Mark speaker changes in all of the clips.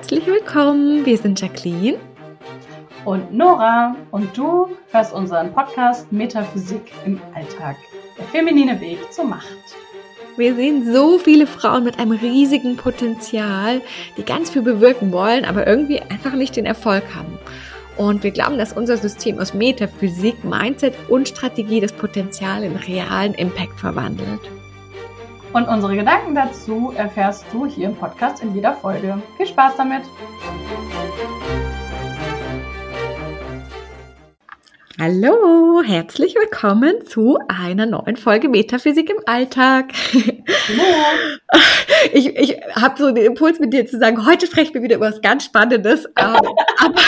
Speaker 1: herzlich willkommen. Wir sind Jacqueline
Speaker 2: und Nora und du hörst unseren Podcast Metaphysik im Alltag. Der feminine Weg zur Macht.
Speaker 1: Wir sehen so viele Frauen mit einem riesigen Potenzial, die ganz viel bewirken wollen, aber irgendwie einfach nicht den Erfolg haben. Und wir glauben, dass unser System aus Metaphysik, Mindset und Strategie das Potenzial in realen Impact verwandelt.
Speaker 2: Und unsere Gedanken dazu erfährst du hier im Podcast in jeder Folge. Viel Spaß damit!
Speaker 1: Hallo, herzlich willkommen zu einer neuen Folge Metaphysik im Alltag. Hallo. Ich, ich habe so den Impuls mit dir zu sagen, heute sprechen wir wieder über was ganz Spannendes. Ähm, aber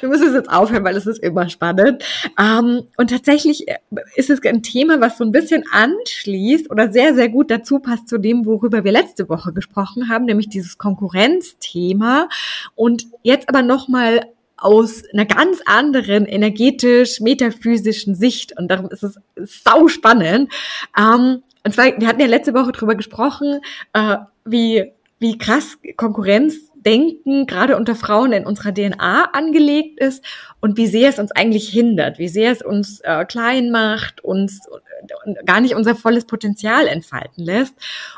Speaker 1: wir müssen es jetzt aufhören, weil es ist immer spannend. Ähm, und tatsächlich äh, ist es ein Thema, was so ein bisschen anschließt oder sehr, sehr gut dazu passt zu dem, worüber wir letzte Woche gesprochen haben, nämlich dieses Konkurrenzthema. Und jetzt aber nochmal aus einer ganz anderen energetisch metaphysischen Sicht und darum ist es sau spannend. Ähm, und zwar, wir hatten ja letzte Woche drüber gesprochen, äh, wie wie krass Konkurrenz Denken gerade unter Frauen in unserer DNA angelegt ist und wie sehr es uns eigentlich hindert, wie sehr es uns äh, klein macht, uns äh, gar nicht unser volles Potenzial entfalten lässt.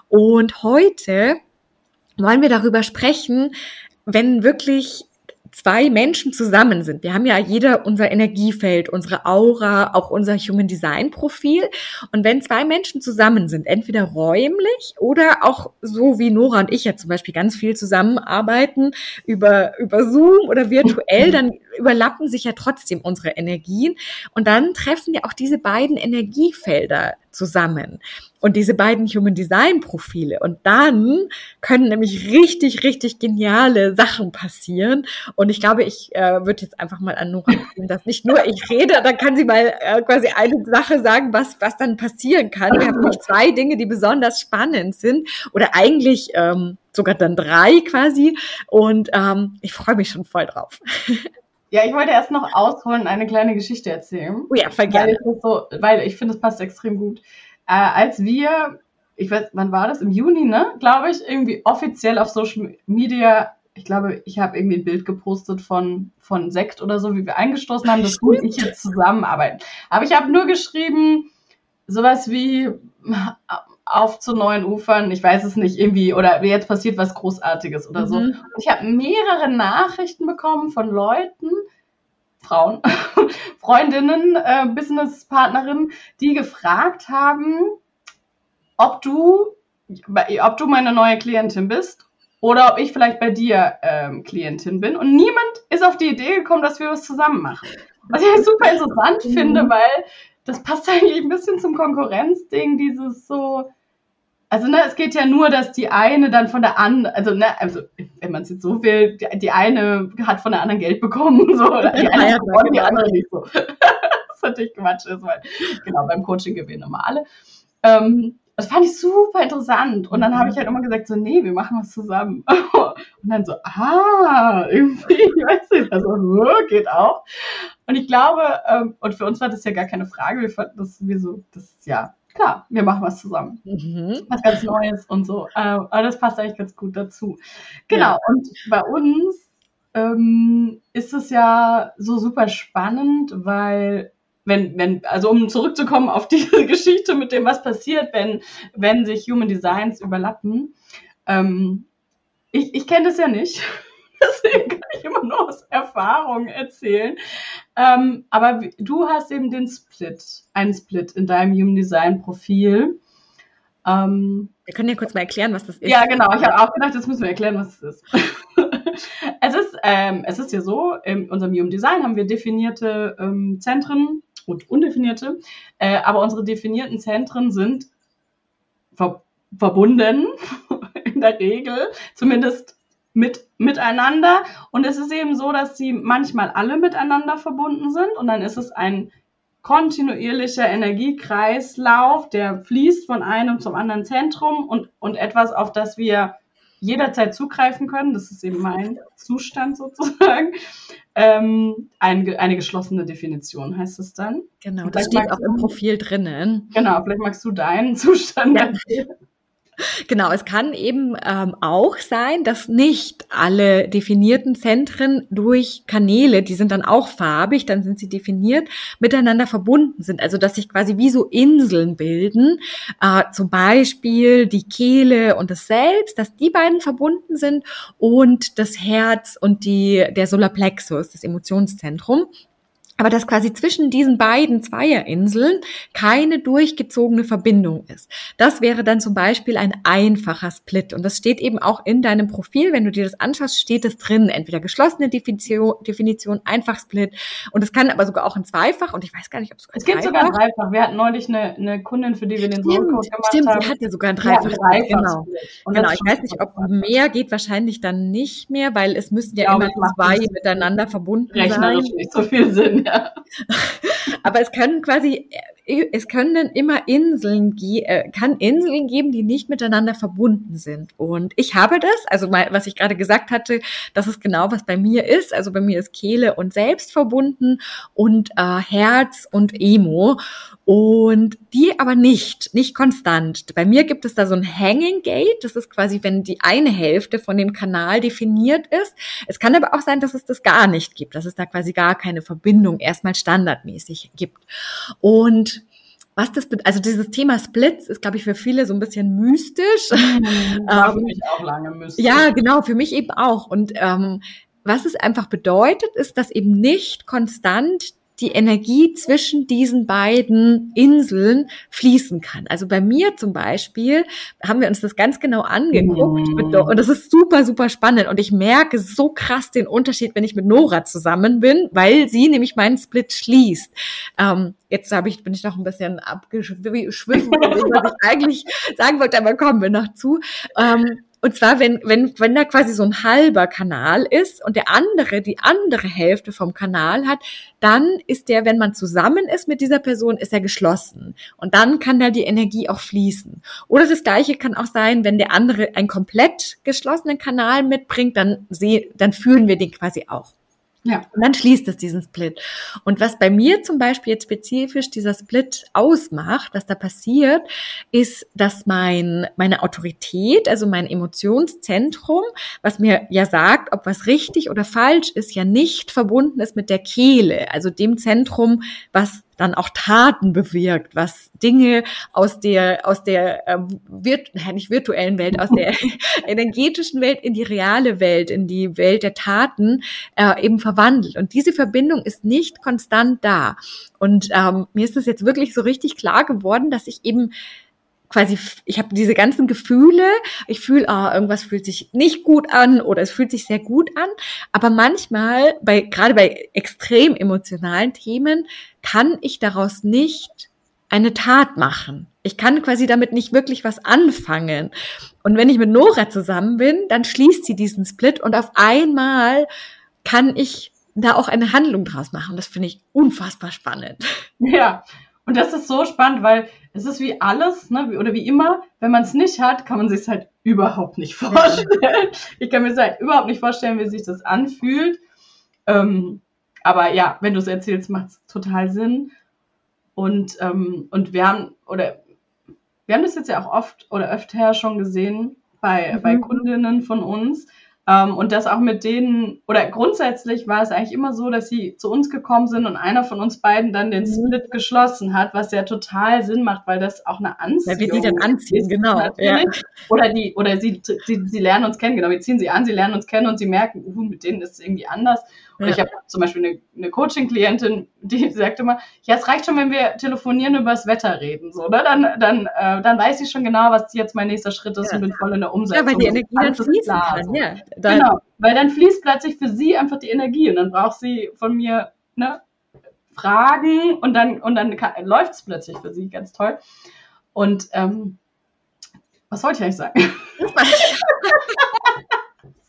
Speaker 1: Und heute wollen wir darüber sprechen, wenn wirklich zwei Menschen zusammen sind. Wir haben ja jeder unser Energiefeld, unsere Aura, auch unser Human Design Profil. Und wenn zwei Menschen zusammen sind, entweder räumlich oder auch so wie Nora und ich ja zum Beispiel ganz viel zusammenarbeiten über, über Zoom oder virtuell, dann überlappen sich ja trotzdem unsere Energien. Und dann treffen ja auch diese beiden Energiefelder zusammen und diese beiden Human Design Profile. Und dann können nämlich richtig, richtig geniale Sachen passieren. Und ich glaube, ich äh, würde jetzt einfach mal an Nora geben, dass nicht nur ich rede, dann kann sie mal äh, quasi eine Sache sagen, was, was dann passieren kann. Wir haben nämlich zwei Dinge, die besonders spannend sind oder eigentlich ähm, sogar dann drei quasi. Und ähm, ich freue mich schon voll drauf.
Speaker 2: Ja, ich wollte erst noch ausholen, eine kleine Geschichte erzählen.
Speaker 1: Oh ja, voll gerne.
Speaker 2: Weil ich, so, weil ich finde, es passt extrem gut. Äh, als wir, ich weiß, wann war das? Im Juni, ne? Glaube ich, irgendwie offiziell auf Social Media, ich glaube, ich habe irgendwie ein Bild gepostet von, von Sekt oder so, wie wir eingestoßen haben, dass du und ich jetzt zusammenarbeiten. Aber ich habe nur geschrieben, sowas wie auf zu neuen Ufern, ich weiß es nicht, irgendwie, oder jetzt passiert was Großartiges oder so. Mhm. Und ich habe mehrere Nachrichten bekommen von Leuten, Frauen, Freundinnen, äh, Businesspartnerinnen, die gefragt haben, ob du, ob du meine neue Klientin bist oder ob ich vielleicht bei dir ähm, Klientin bin. Und niemand ist auf die Idee gekommen, dass wir was zusammen machen. Was ich super interessant mhm. finde, weil das passt eigentlich ein bisschen zum Konkurrenzding, dieses so, also ne, es geht ja nur, dass die eine dann von der anderen, also ne, also wenn man es jetzt so will, die, die, eine hat von der anderen Geld bekommen, so, oder die eine hat gewonnen, die andere nicht so. das natürlich Quatsch ist, weil genau beim Coaching gewinnen immer alle. Ähm, das fand ich super interessant. Und dann habe ich halt immer gesagt, so, nee, wir machen was zusammen. Und dann so, ah, irgendwie, ich weiß nicht, also, geht auch. Und ich glaube, ähm, und für uns war das ja gar keine Frage, wir fanden das wie so, das, ja, klar, wir machen was zusammen. Mhm. Was ganz Neues und so. Äh, aber das passt eigentlich ganz gut dazu. Genau, ja. und bei uns ähm, ist es ja so super spannend, weil wenn, wenn, also um zurückzukommen auf diese Geschichte mit dem, was passiert, wenn, wenn sich Human Designs überlappen. Ähm, ich ich kenne das ja nicht. Deswegen kann ich immer nur aus Erfahrung erzählen. Ähm, aber du hast eben den Split, einen Split in deinem Human Design Profil.
Speaker 1: Ähm, wir können ja kurz mal erklären, was das ist.
Speaker 2: Ja, genau. Ich habe auch gedacht, jetzt müssen wir erklären, was es ist. es ist, ähm, es ist ja so, in unserem Human Design haben wir definierte ähm, Zentren und undefinierte, äh, aber unsere definierten Zentren sind ver verbunden in der Regel, zumindest mit, miteinander. Und es ist eben so, dass sie manchmal alle miteinander verbunden sind. Und dann ist es ein kontinuierlicher Energiekreislauf, der fließt von einem zum anderen Zentrum und, und etwas, auf das wir jederzeit zugreifen können. Das ist eben mein Zustand sozusagen. Ähm, ein, eine geschlossene Definition heißt es dann.
Speaker 1: Genau, das steht auch im Profil drinnen.
Speaker 2: Genau, vielleicht magst du deinen Zustand
Speaker 1: ja. Genau, es kann eben ähm, auch sein, dass nicht alle definierten Zentren durch Kanäle, die sind dann auch farbig, dann sind sie definiert, miteinander verbunden sind. Also dass sich quasi wie so Inseln bilden, äh, zum Beispiel die Kehle und das Selbst, dass die beiden verbunden sind und das Herz und die, der Solarplexus, das Emotionszentrum aber dass quasi zwischen diesen beiden Zweierinseln keine durchgezogene Verbindung ist. Das wäre dann zum Beispiel ein einfacher Split. Und das steht eben auch in deinem Profil. Wenn du dir das anschaust, steht es drin. Entweder geschlossene Definition, Definition Einfach-Split. Und es kann aber sogar auch ein Zweifach. Und ich weiß gar nicht, ob es
Speaker 2: sogar Es gibt sogar ein Dreifach. Wir hatten neulich eine, eine Kundin, für die wir den
Speaker 1: Soulcode gemacht stimmt, haben. Stimmt, sie hat ja sogar ein Dreifach. Ja, Dreifach genau. genau. Ich weiß nicht, ob mehr geht wahrscheinlich dann nicht mehr, weil es müssten ja, ja immer zwei miteinander verbunden
Speaker 2: sein. Rechnerisch nicht so viel Sinn,
Speaker 1: Aber es können quasi, es können immer Inseln, äh, kann Inseln geben, die nicht miteinander verbunden sind. Und ich habe das, also mal, was ich gerade gesagt hatte, das ist genau, was bei mir ist. Also bei mir ist Kehle und Selbst verbunden und äh, Herz und Emo. Und die aber nicht, nicht konstant. Bei mir gibt es da so ein Hanging Gate. Das ist quasi, wenn die eine Hälfte von dem Kanal definiert ist. Es kann aber auch sein, dass es das gar nicht gibt, dass es da quasi gar keine Verbindung erstmal standardmäßig gibt. Und was das, also dieses Thema Splits ist, glaube ich, für viele so ein bisschen mystisch.
Speaker 2: Mhm, war für mich auch lange mystisch.
Speaker 1: Ja, genau, für mich eben auch. Und ähm, was es einfach bedeutet, ist, dass eben nicht konstant die Energie zwischen diesen beiden Inseln fließen kann. Also bei mir zum Beispiel haben wir uns das ganz genau angeguckt mm. und das ist super, super spannend und ich merke so krass den Unterschied, wenn ich mit Nora zusammen bin, weil sie nämlich meinen Split schließt. Ähm, jetzt habe ich, bin ich noch ein bisschen abgeschwiffen, was ich eigentlich sagen wollte, aber kommen wir noch zu. Ähm, und zwar, wenn, wenn, wenn da quasi so ein halber Kanal ist und der andere die andere Hälfte vom Kanal hat, dann ist der, wenn man zusammen ist mit dieser Person, ist er geschlossen. Und dann kann da die Energie auch fließen. Oder das Gleiche kann auch sein, wenn der andere einen komplett geschlossenen Kanal mitbringt, dann, seh, dann fühlen wir den quasi auch. Ja. Und dann schließt es diesen Split. Und was bei mir zum Beispiel jetzt spezifisch dieser Split ausmacht, was da passiert, ist, dass mein, meine Autorität, also mein Emotionszentrum, was mir ja sagt, ob was richtig oder falsch ist, ja nicht verbunden ist mit der Kehle, also dem Zentrum, was dann auch Taten bewirkt, was Dinge aus der, aus der, äh, virt, nicht virtuellen Welt, aus der energetischen Welt in die reale Welt, in die Welt der Taten äh, eben verwandelt. Und diese Verbindung ist nicht konstant da. Und ähm, mir ist das jetzt wirklich so richtig klar geworden, dass ich eben quasi, ich habe diese ganzen Gefühle, ich fühle, ah, irgendwas fühlt sich nicht gut an oder es fühlt sich sehr gut an, aber manchmal, bei, gerade bei extrem emotionalen Themen, kann ich daraus nicht eine Tat machen. Ich kann quasi damit nicht wirklich was anfangen. Und wenn ich mit Nora zusammen bin, dann schließt sie diesen Split und auf einmal kann ich da auch eine Handlung draus machen. Das finde ich unfassbar spannend.
Speaker 2: Ja, und das ist so spannend, weil es ist wie alles, ne, oder wie immer, wenn man es nicht hat, kann man sich halt überhaupt nicht vorstellen. Ich kann mir halt überhaupt nicht vorstellen, wie sich das anfühlt. Ähm, aber ja, wenn du es erzählst, macht es total Sinn. Und, ähm, und wir haben, oder wir haben das jetzt ja auch oft oder öfter schon gesehen bei, mhm. bei Kundinnen von uns, ähm, und das auch mit denen, oder grundsätzlich war es eigentlich immer so, dass sie zu uns gekommen sind und einer von uns beiden dann den mhm. Split geschlossen hat, was ja total Sinn macht, weil das auch eine Anziehung
Speaker 1: ist. Ja, wir die dann anziehen, genau.
Speaker 2: Ja. Oder die, oder sie, sie, sie lernen uns kennen, genau, wir ziehen sie an, sie lernen uns kennen und sie merken, uh, mit denen ist es irgendwie anders. Ja. ich habe zum Beispiel eine, eine Coaching-Klientin, die sagt immer, ja, es reicht schon, wenn wir telefonieren über das Wetter reden. So, ne? dann, dann, äh, dann weiß ich schon genau, was jetzt mein nächster Schritt ist ja. und bin voll in der Umsetzung.
Speaker 1: Ja, weil die Energie dann kann. So. Ja,
Speaker 2: dann genau, weil dann fließt plötzlich für sie einfach die Energie und dann braucht sie von mir ne, Fragen und dann, und dann läuft es plötzlich für sie ganz toll. Und ähm, was wollte ich eigentlich sagen?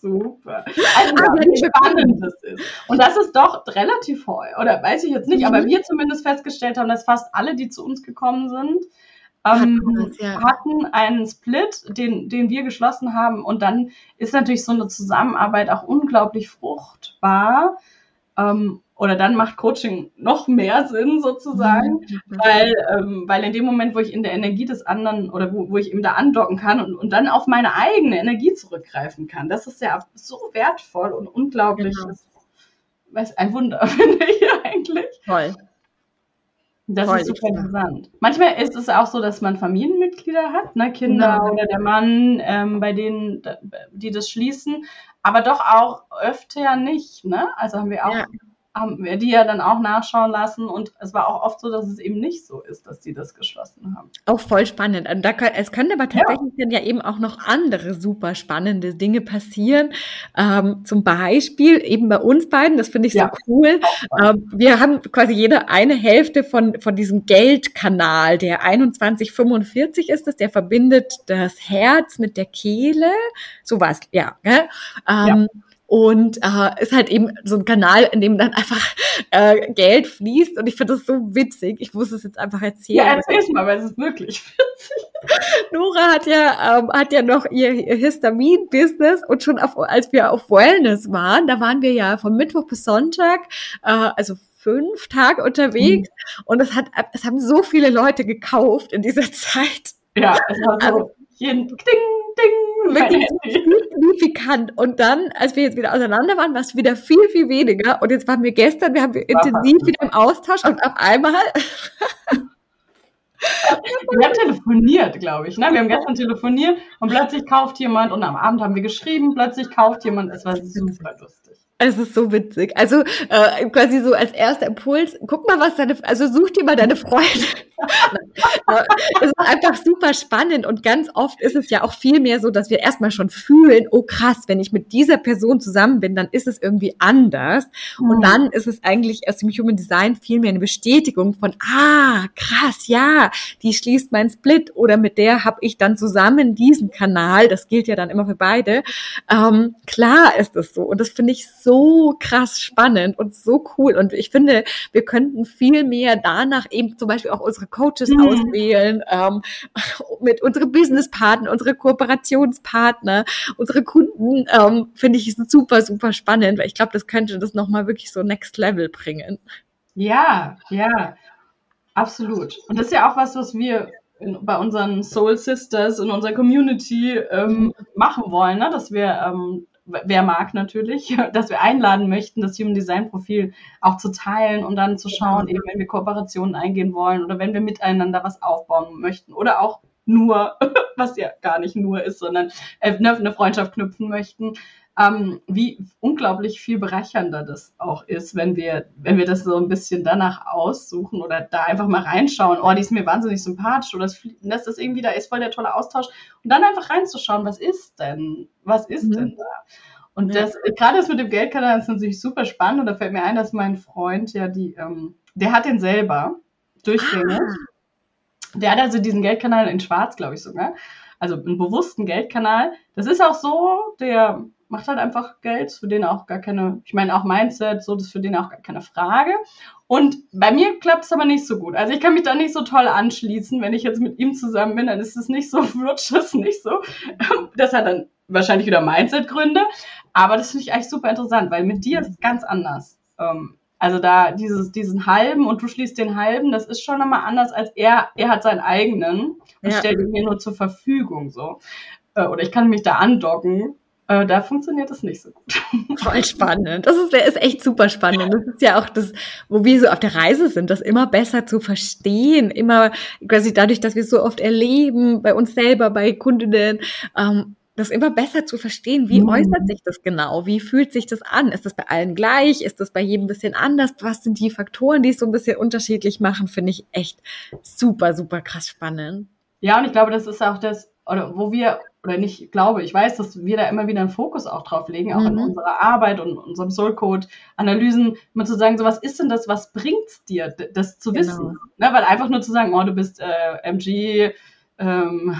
Speaker 2: Super. Also, ah, wie spannend das ist. Und das ist doch relativ häufig, oder weiß ich jetzt nicht, mhm. aber wir zumindest festgestellt haben, dass fast alle, die zu uns gekommen sind, ähm, hatten, ja. hatten einen Split, den, den wir geschlossen haben. Und dann ist natürlich so eine Zusammenarbeit auch unglaublich fruchtbar, Ähm, oder dann macht Coaching noch mehr Sinn sozusagen, mhm. weil, ähm, weil in dem Moment, wo ich in der Energie des anderen oder wo, wo ich eben da andocken kann und, und dann auf meine eigene Energie zurückgreifen kann, das ist ja so wertvoll und unglaublich. Genau. Das ist ein Wunder, finde ich eigentlich.
Speaker 1: Toll.
Speaker 2: Das Voll ist super interessant. Manchmal ist es auch so, dass man Familienmitglieder hat, ne? Kinder ja. oder der Mann, ähm, bei denen, die das schließen, aber doch auch öfter nicht. Ne? Also haben wir auch ja haben wir die ja dann auch nachschauen lassen und es war auch oft so, dass es eben nicht so ist, dass die das geschlossen haben.
Speaker 1: Auch voll spannend. Und da kann, es können aber tatsächlich ja. dann ja eben auch noch andere super spannende Dinge passieren. Ähm, zum Beispiel eben bei uns beiden, das finde ich ja. so cool. Ähm, wir haben quasi jede eine Hälfte von, von diesem Geldkanal, der 2145 ist das, der verbindet das Herz mit der Kehle. So was, ja. Gell? Ähm, ja. Und äh, ist halt eben so ein Kanal, in dem dann einfach äh, Geld fließt. Und ich finde das so witzig. Ich muss es jetzt einfach erzählen. Ja,
Speaker 2: erzähl's mal, weil es ist wirklich witzig.
Speaker 1: Nora hat ja, ähm, hat ja noch ihr, ihr Histamin-Business und schon auf, als wir auf Wellness waren, da waren wir ja von Mittwoch bis Sonntag, äh, also fünf Tage unterwegs. Mhm. Und es hat, es haben so viele Leute gekauft in dieser Zeit.
Speaker 2: Ja, es war so also, jeden Ding, Ding,
Speaker 1: wirklich signifikant. Und dann, als wir jetzt wieder auseinander waren, war es wieder viel, viel weniger. Und jetzt waren wir gestern, wir haben intensiv wieder im Austausch und auf einmal.
Speaker 2: wir haben telefoniert, glaube ich. Ne? Wir haben gestern telefoniert und plötzlich kauft jemand und am Abend haben wir geschrieben, plötzlich kauft jemand. Es war super lustig.
Speaker 1: Es ist so witzig. Also äh, quasi so als erster Impuls, guck mal, was deine, also such dir mal deine Freunde. es ist einfach super spannend und ganz oft ist es ja auch viel mehr so, dass wir erstmal schon fühlen, oh krass, wenn ich mit dieser Person zusammen bin, dann ist es irgendwie anders. Mhm. Und dann ist es eigentlich aus dem Human Design viel mehr eine Bestätigung von, ah, krass, ja, die schließt mein Split oder mit der habe ich dann zusammen diesen Kanal. Das gilt ja dann immer für beide. Ähm, klar ist es so. Und das finde ich so so krass spannend und so cool. Und ich finde, wir könnten viel mehr danach eben zum Beispiel auch unsere Coaches mhm. auswählen, ähm, mit unsere Businesspartner, unsere Kooperationspartner, unsere Kunden, ähm, finde ich super, super spannend, weil ich glaube, das könnte das nochmal wirklich so next level bringen.
Speaker 2: Ja, ja, absolut. Und das ist ja auch was, was wir in, bei unseren Soul Sisters in unserer Community ähm, machen wollen, ne? dass wir ähm, wer mag natürlich, dass wir einladen möchten, das Human Design Profil auch zu teilen und dann zu schauen, eben wenn wir Kooperationen eingehen wollen oder wenn wir miteinander was aufbauen möchten oder auch nur, was ja gar nicht nur ist, sondern äh, ne, eine Freundschaft knüpfen möchten, ähm, wie unglaublich viel bereichernder das auch ist, wenn wir, wenn wir das so ein bisschen danach aussuchen oder da einfach mal reinschauen, oh, die ist mir wahnsinnig sympathisch oder das, das ist irgendwie, da ist voll der tolle Austausch und dann einfach reinzuschauen, was ist denn, was ist mhm. denn da? Und ja. das, gerade das mit dem Geldkanal ist natürlich super spannend und da fällt mir ein, dass mein Freund ja die, ähm, der hat den selber durchgängig. Ah. Der hat also diesen Geldkanal in Schwarz, glaube ich sogar. Also einen bewussten Geldkanal. Das ist auch so, der macht halt einfach Geld, für den auch gar keine, ich meine auch Mindset, so, das ist für den auch gar keine Frage. Und bei mir klappt es aber nicht so gut. Also ich kann mich da nicht so toll anschließen, wenn ich jetzt mit ihm zusammen bin, dann ist es nicht so, rutscht es nicht so. Das hat dann wahrscheinlich wieder Mindset-Gründe, aber das finde ich eigentlich super interessant, weil mit dir ist es ganz anders. Ähm, also da dieses, diesen halben und du schließt den halben, das ist schon nochmal anders als er, er hat seinen eigenen und ja. stellt ihn mir nur zur Verfügung so. Äh, oder ich kann mich da andocken äh, da funktioniert das nicht so gut.
Speaker 1: Voll spannend. Das ist, ist echt super spannend. Das ist ja auch das, wo wir so auf der Reise sind, das immer besser zu verstehen, immer quasi dadurch, dass wir es so oft erleben, bei uns selber, bei Kundinnen, ähm, das immer besser zu verstehen, wie mhm. äußert sich das genau? Wie fühlt sich das an? Ist das bei allen gleich? Ist das bei jedem ein bisschen anders? Was sind die Faktoren, die es so ein bisschen unterschiedlich machen? Finde ich echt super, super krass spannend.
Speaker 2: Ja, und ich glaube, das ist auch das, oder wo wir oder nicht glaube, ich weiß, dass wir da immer wieder einen Fokus auch drauf legen, auch mhm. in unserer Arbeit und unserem Soul Code Analysen, immer zu sagen, so was ist denn das, was bringt's dir, das zu genau. wissen? Ne, weil einfach nur zu sagen, oh, du bist äh, MG, ähm,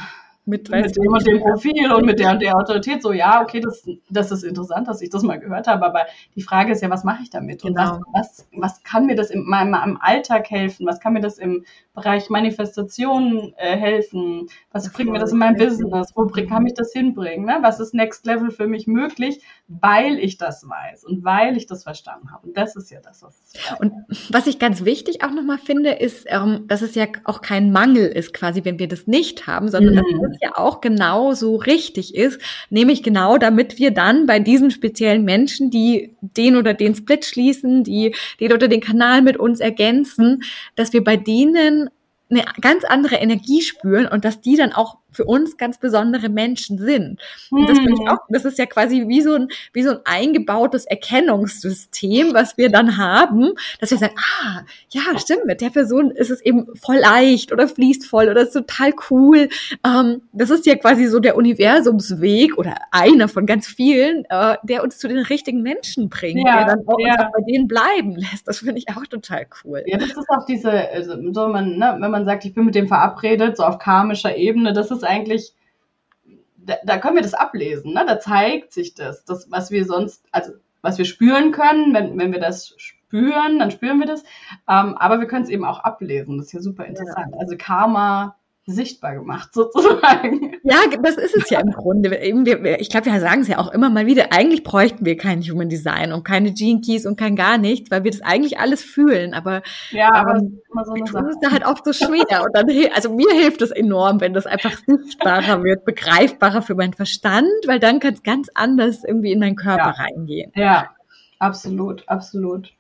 Speaker 2: mit, mit dem und dem Profil und mit der und der Autorität. So, ja, okay, das, das ist interessant, dass ich das mal gehört habe, aber die Frage ist ja, was mache ich damit? Und genau. was, was, was kann mir das in meinem, im Alltag helfen? Was kann mir das im Bereich Manifestation äh, helfen? Was das bringt mir das in meinem Business? Wo bring, kann mich das hinbringen? Ne? Was ist Next Level für mich möglich, weil ich das weiß und weil ich das verstanden habe? Und das ist ja das, was.
Speaker 1: Und was ich ganz wichtig auch nochmal finde, ist, ähm, dass es ja auch kein Mangel ist, quasi, wenn wir das nicht haben, sondern mhm. dass ja auch genau so richtig ist, nämlich genau damit wir dann bei diesen speziellen Menschen, die den oder den Split schließen, die den oder den Kanal mit uns ergänzen, dass wir bei denen eine ganz andere Energie spüren und dass die dann auch für uns ganz besondere Menschen sind. Und das, ich hm. auch, das ist ja quasi wie so, ein, wie so ein eingebautes Erkennungssystem, was wir dann haben, dass wir sagen, ah, ja, stimmt, mit der Person ist es eben voll leicht oder fließt voll oder ist total cool. Ähm, das ist ja quasi so der Universumsweg oder einer von ganz vielen, äh, der uns zu den richtigen Menschen bringt, ja, der dann auch, ja. uns auch bei denen bleiben lässt. Das finde ich auch total cool.
Speaker 2: Ja, das ist auch diese, also, so man, ne, wenn man sagt, ich bin mit dem verabredet, so auf karmischer Ebene, das ist ist eigentlich, da, da können wir das ablesen, ne? da zeigt sich das, das, was wir sonst, also was wir spüren können, wenn, wenn wir das spüren, dann spüren wir das, ähm, aber wir können es eben auch ablesen, das ist ja super interessant. Ja. Also Karma sichtbar gemacht, sozusagen.
Speaker 1: Ja, das ist es ja im Grunde. Ich glaube, wir sagen es ja auch immer mal wieder, eigentlich bräuchten wir kein Human Design und keine Gene Keys und kein gar nichts, weil wir das eigentlich alles fühlen. Aber,
Speaker 2: ja, aber ähm,
Speaker 1: so wir tun es da halt oft so schwer. Und dann, also mir hilft es enorm, wenn das einfach sichtbarer wird, begreifbarer für meinen Verstand, weil dann kann es ganz anders irgendwie in meinen Körper
Speaker 2: ja.
Speaker 1: reingehen.
Speaker 2: Ja, absolut, absolut.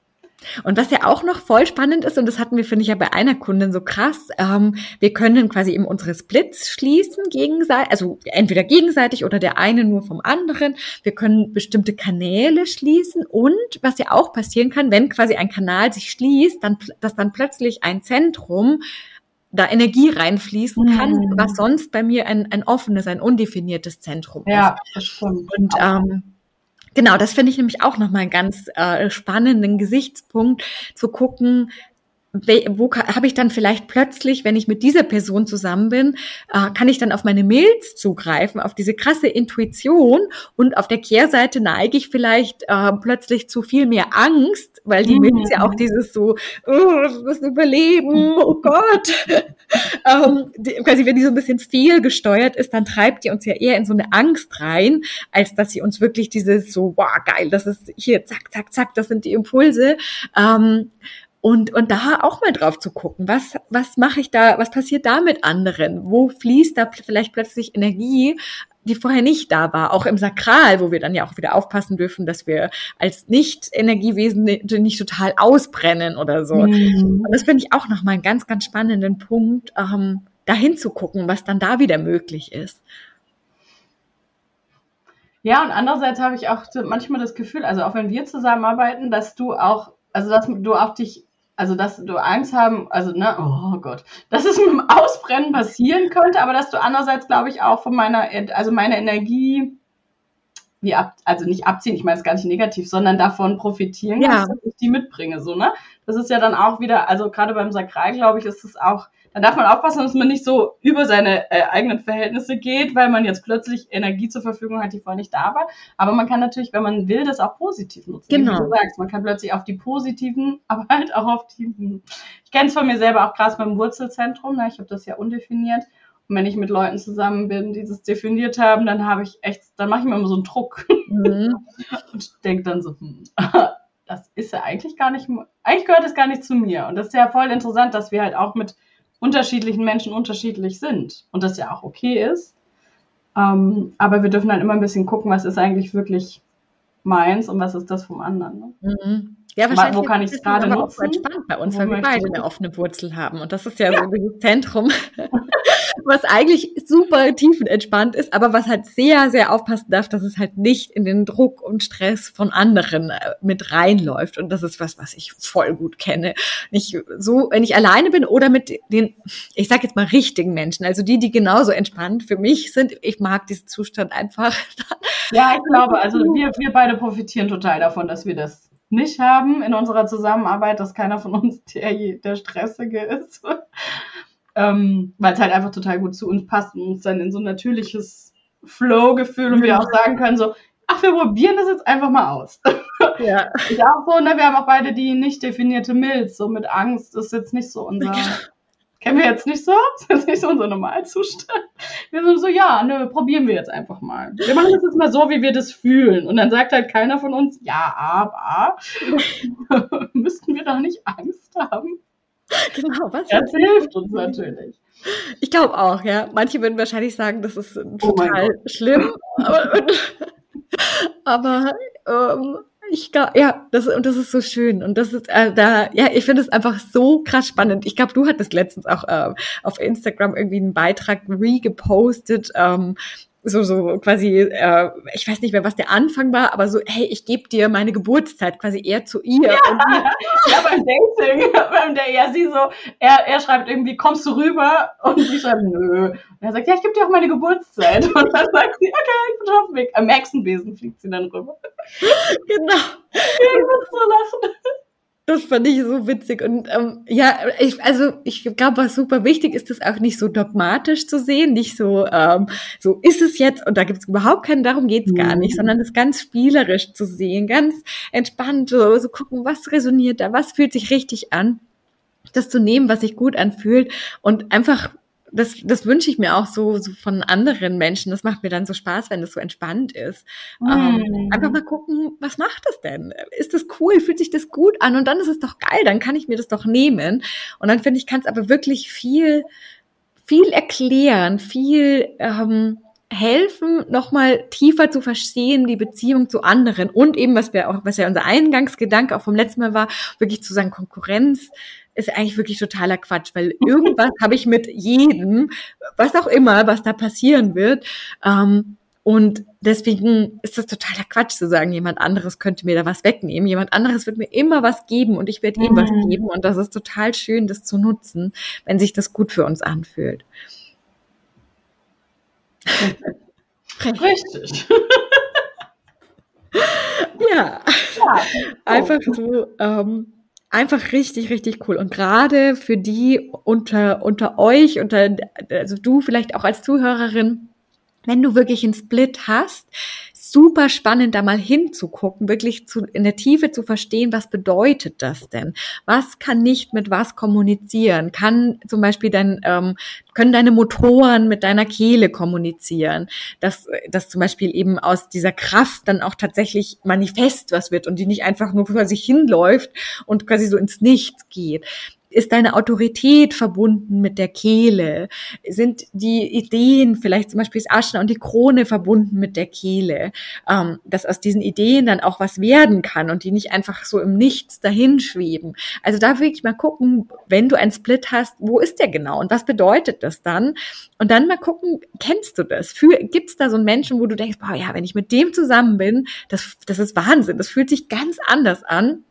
Speaker 1: Und was ja auch noch voll spannend ist, und das hatten wir, finde ich, ja bei einer Kundin so krass, ähm, wir können quasi eben unsere Splits schließen gegenseitig, also entweder gegenseitig oder der eine nur vom anderen. Wir können bestimmte Kanäle schließen und was ja auch passieren kann, wenn quasi ein Kanal sich schließt, dann, dass dann plötzlich ein Zentrum da Energie reinfließen kann, mhm. was sonst bei mir ein, ein offenes, ein undefiniertes Zentrum
Speaker 2: ja, ist. Ja, das stimmt.
Speaker 1: Und ähm, Genau, das finde ich nämlich auch nochmal einen ganz äh, spannenden Gesichtspunkt, zu gucken, wo habe ich dann vielleicht plötzlich, wenn ich mit dieser Person zusammen bin, äh, kann ich dann auf meine Mails zugreifen, auf diese krasse Intuition und auf der Kehrseite neige ich vielleicht äh, plötzlich zu viel mehr Angst, weil die mhm. Mails ja auch dieses so, oh, das überleben, oh Gott. ähm, die, quasi, wenn die so ein bisschen fehlgesteuert ist, dann treibt die uns ja eher in so eine Angst rein, als dass sie uns wirklich dieses so, wow, geil, das ist hier, zack, zack, zack, das sind die Impulse. Ähm, und, und da auch mal drauf zu gucken, was, was mache ich da, was passiert da mit anderen? Wo fließt da vielleicht plötzlich Energie, die vorher nicht da war, auch im Sakral, wo wir dann ja auch wieder aufpassen dürfen, dass wir als Nicht-Energiewesen nicht total ausbrennen oder so. Mhm. Und das finde ich auch nochmal einen ganz, ganz spannenden Punkt, ähm, dahin zu gucken, was dann da wieder möglich ist.
Speaker 2: Ja, und andererseits habe ich auch manchmal das Gefühl, also auch wenn wir zusammenarbeiten, dass du auch, also dass du auch dich also dass du Angst haben, also ne, oh Gott, dass es mit dem Ausbrennen passieren könnte, aber dass du andererseits, glaube ich, auch von meiner, also meine Energie, wie ab, also nicht abziehen, ich meine es gar nicht negativ, sondern davon profitieren
Speaker 1: ja.
Speaker 2: dass ich die mitbringe, so, ne? Das ist ja dann auch wieder, also gerade beim Sakral, glaube ich, ist es auch da darf man aufpassen, dass man nicht so über seine äh, eigenen Verhältnisse geht, weil man jetzt plötzlich Energie zur Verfügung hat, die vorher nicht da war. Aber man kann natürlich, wenn man will, das auch positiv nutzen.
Speaker 1: Genau.
Speaker 2: Wie du sagst, man kann plötzlich auf die positiven, aber halt auch auf die. Ich kenne es von mir selber auch krass beim Wurzelzentrum. Ne? Ich habe das ja undefiniert. Und wenn ich mit Leuten zusammen bin, die das definiert haben, dann habe ich echt, dann mache ich mir immer so einen Druck. Mhm. und denke dann so, hm, das ist ja eigentlich gar nicht, eigentlich gehört es gar nicht zu mir. Und das ist ja voll interessant, dass wir halt auch mit unterschiedlichen Menschen unterschiedlich sind und das ja auch okay ist. Ähm, aber wir dürfen dann immer ein bisschen gucken, was ist eigentlich wirklich meins und was ist das vom anderen. Ne?
Speaker 1: Mhm. Ja, wahrscheinlich
Speaker 2: wo kann ich es gerade nutzen? Auch
Speaker 1: entspannt bei uns, weil wir beide eine offene Wurzel haben. Und das ist ja, ja. so dieses Zentrum, was eigentlich super tiefenentspannt ist, aber was halt sehr, sehr aufpassen darf, dass es halt nicht in den Druck und Stress von anderen äh, mit reinläuft. Und das ist was, was ich voll gut kenne. Nicht so, wenn ich alleine bin oder mit den, ich sag jetzt mal richtigen Menschen, also die, die genauso entspannt für mich sind. Ich mag diesen Zustand einfach.
Speaker 2: Ja, ich glaube, also wir, wir beide profitieren total davon, dass wir das nicht haben in unserer Zusammenarbeit, dass keiner von uns der, der Stressige ist. Ähm, weil es halt einfach total gut zu uns passt und uns dann in so ein natürliches Flow-Gefühl und wir auch sagen können so, ach, wir probieren das jetzt einfach mal aus. Ja. Ich auch so, ne, wir haben auch beide die nicht definierte Milz, so mit Angst ist jetzt nicht so unser, kennen wir jetzt nicht so, das ist jetzt nicht so unser Normalzustand. Wir sind so, ja, ne, probieren wir jetzt einfach mal. Wir machen das jetzt mal so, wie wir das fühlen. Und dann sagt halt keiner von uns, ja, aber müssten wir doch nicht Angst haben. Genau, was? Das hilft uns natürlich.
Speaker 1: Ich glaube auch, ja. Manche würden wahrscheinlich sagen, das ist oh total oh schlimm. Aber, aber ähm, ich glaube, ja, das, und das ist so schön. Und das ist äh, da, ja, ich finde es einfach so krass spannend. Ich glaube, du hattest letztens auch äh, auf Instagram irgendwie einen Beitrag re-gepostet, ähm, so, so quasi, äh, ich weiß nicht mehr, was der Anfang war, aber so, hey, ich gebe dir meine Geburtszeit quasi eher zu ihr. Ja,
Speaker 2: ja beim Dating, beim Dating, ja, sie so, er, er schreibt irgendwie, kommst du rüber? Und sie schreibt, nö. Und er sagt, ja, ich gebe dir auch meine Geburtszeit. Und dann sagt sie, okay, ich bin auf dem Weg. Am Hexenbesen fliegt sie dann rüber. Genau. Ich muss so lachen.
Speaker 1: Das fand ich so witzig. Und ähm, ja, ich, also ich glaube, was super wichtig ist, das auch nicht so dogmatisch zu sehen, nicht so, ähm, so ist es jetzt und da gibt es überhaupt keinen, darum geht's gar nicht, mhm. sondern das ganz spielerisch zu sehen, ganz entspannt, so, so gucken, was resoniert da, was fühlt sich richtig an das zu nehmen, was sich gut anfühlt und einfach das, das wünsche ich mir auch so, so von anderen Menschen. Das macht mir dann so Spaß, wenn es so entspannt ist. Mm. Ähm, einfach mal gucken, was macht das denn? Ist das cool? Fühlt sich das gut an? Und dann ist es doch geil, dann kann ich mir das doch nehmen. Und dann finde ich, kann es aber wirklich viel, viel erklären, viel ähm, helfen, nochmal tiefer zu verstehen, die Beziehung zu anderen und eben, was wir auch, was ja unser Eingangsgedanke auch vom letzten Mal war, wirklich zu sagen, Konkurrenz ist eigentlich wirklich totaler Quatsch, weil irgendwas habe ich mit jedem, was auch immer, was da passieren wird. Ähm, und deswegen ist das totaler Quatsch zu sagen, jemand anderes könnte mir da was wegnehmen. Jemand anderes wird mir immer was geben und ich werde ihm mhm. was geben. Und das ist total schön, das zu nutzen, wenn sich das gut für uns anfühlt. Richtig. ja. ja. Einfach so. Ähm, einfach richtig, richtig cool. Und gerade für die unter, unter euch, unter, also du vielleicht auch als Zuhörerin, wenn du wirklich einen Split hast, super spannend, da mal hinzugucken, wirklich zu, in der Tiefe zu verstehen, was bedeutet das denn? Was kann nicht mit was kommunizieren? Kann zum Beispiel dein, ähm, können deine Motoren mit deiner Kehle kommunizieren? Dass, dass zum Beispiel eben aus dieser Kraft dann auch tatsächlich manifest was wird und die nicht einfach nur vor sich hinläuft und quasi so ins Nichts geht ist deine Autorität verbunden mit der Kehle? Sind die Ideen, vielleicht zum Beispiel das Aschna und die Krone verbunden mit der Kehle? Ähm, dass aus diesen Ideen dann auch was werden kann und die nicht einfach so im Nichts dahin schweben. Also da wirklich mal gucken, wenn du einen Split hast, wo ist der genau und was bedeutet das dann? Und dann mal gucken, kennst du das? Gibt es da so einen Menschen, wo du denkst, boah, ja, wenn ich mit dem zusammen bin, das, das ist Wahnsinn, das fühlt sich ganz anders an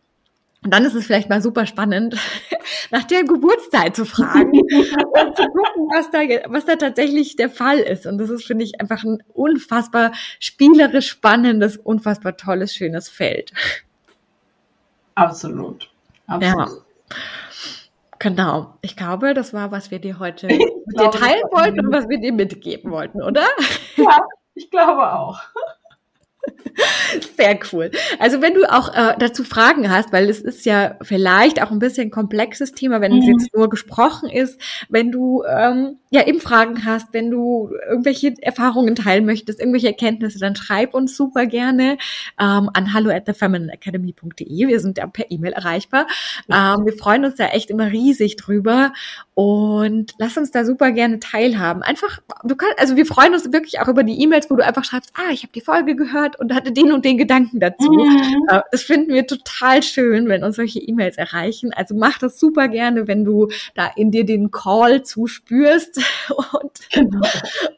Speaker 1: und dann ist es vielleicht mal super spannend, nach der Geburtszeit zu fragen und zu gucken, was da, was da tatsächlich der Fall ist. Und das ist, finde ich, einfach ein unfassbar spielerisch spannendes, unfassbar tolles, schönes Feld.
Speaker 2: Absolut. Absolut. Ja.
Speaker 1: Genau. Ich glaube, das war, was wir dir heute mit dir teilen wollten und was wir dir mitgeben wollten, oder?
Speaker 2: Ja, ich glaube auch.
Speaker 1: Sehr cool. Also wenn du auch äh, dazu Fragen hast, weil es ist ja vielleicht auch ein bisschen komplexes Thema, wenn mhm. es jetzt nur gesprochen ist, wenn du ähm, ja eben Fragen hast, wenn du irgendwelche Erfahrungen teilen möchtest, irgendwelche Erkenntnisse, dann schreib uns super gerne ähm, an hallo at thefeminineacademy.de. Wir sind ja per E-Mail erreichbar. Ähm, wir freuen uns da echt immer riesig drüber und lass uns da super gerne teilhaben. Einfach, du kannst, also wir freuen uns wirklich auch über die E-Mails, wo du einfach schreibst, ah, ich habe die Folge gehört und hatte den und den Gedanken dazu. Mhm. Äh, das finden wir total schön, wenn uns solche E-Mails erreichen. Also mach das super gerne, wenn du da in dir den Call zuspürst. Und, genau.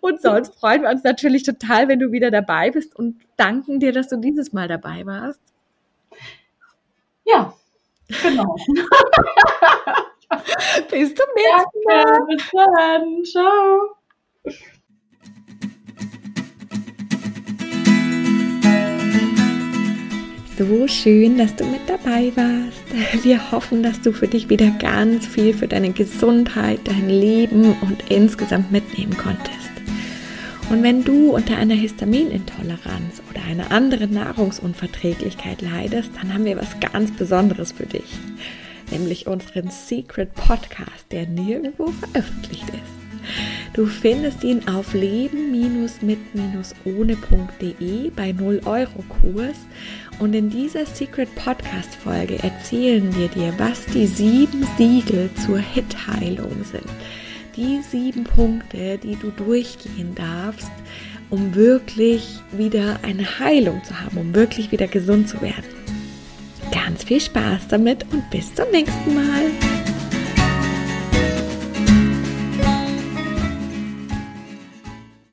Speaker 1: und sonst freuen wir uns natürlich total, wenn du wieder dabei bist und danken dir, dass du dieses Mal dabei warst.
Speaker 2: Ja, genau.
Speaker 1: bis zum nächsten Mal. Ja, bis dann. Ciao. So schön, dass du mit dabei warst. Wir hoffen, dass du für dich wieder ganz viel für deine Gesundheit, dein Leben und insgesamt mitnehmen konntest. Und wenn du unter einer Histaminintoleranz oder einer anderen Nahrungsunverträglichkeit leidest, dann haben wir was ganz Besonderes für dich, nämlich unseren Secret Podcast, der nirgendwo veröffentlicht ist. Du findest ihn auf leben-mit-ohne.de bei 0 Euro Kurs und in dieser Secret Podcast Folge erzählen wir dir, was die sieben Siegel zur Hit-Heilung sind. Die sieben Punkte, die du durchgehen darfst, um wirklich wieder eine Heilung zu haben, um wirklich wieder gesund zu werden. Ganz viel Spaß damit und bis zum nächsten Mal.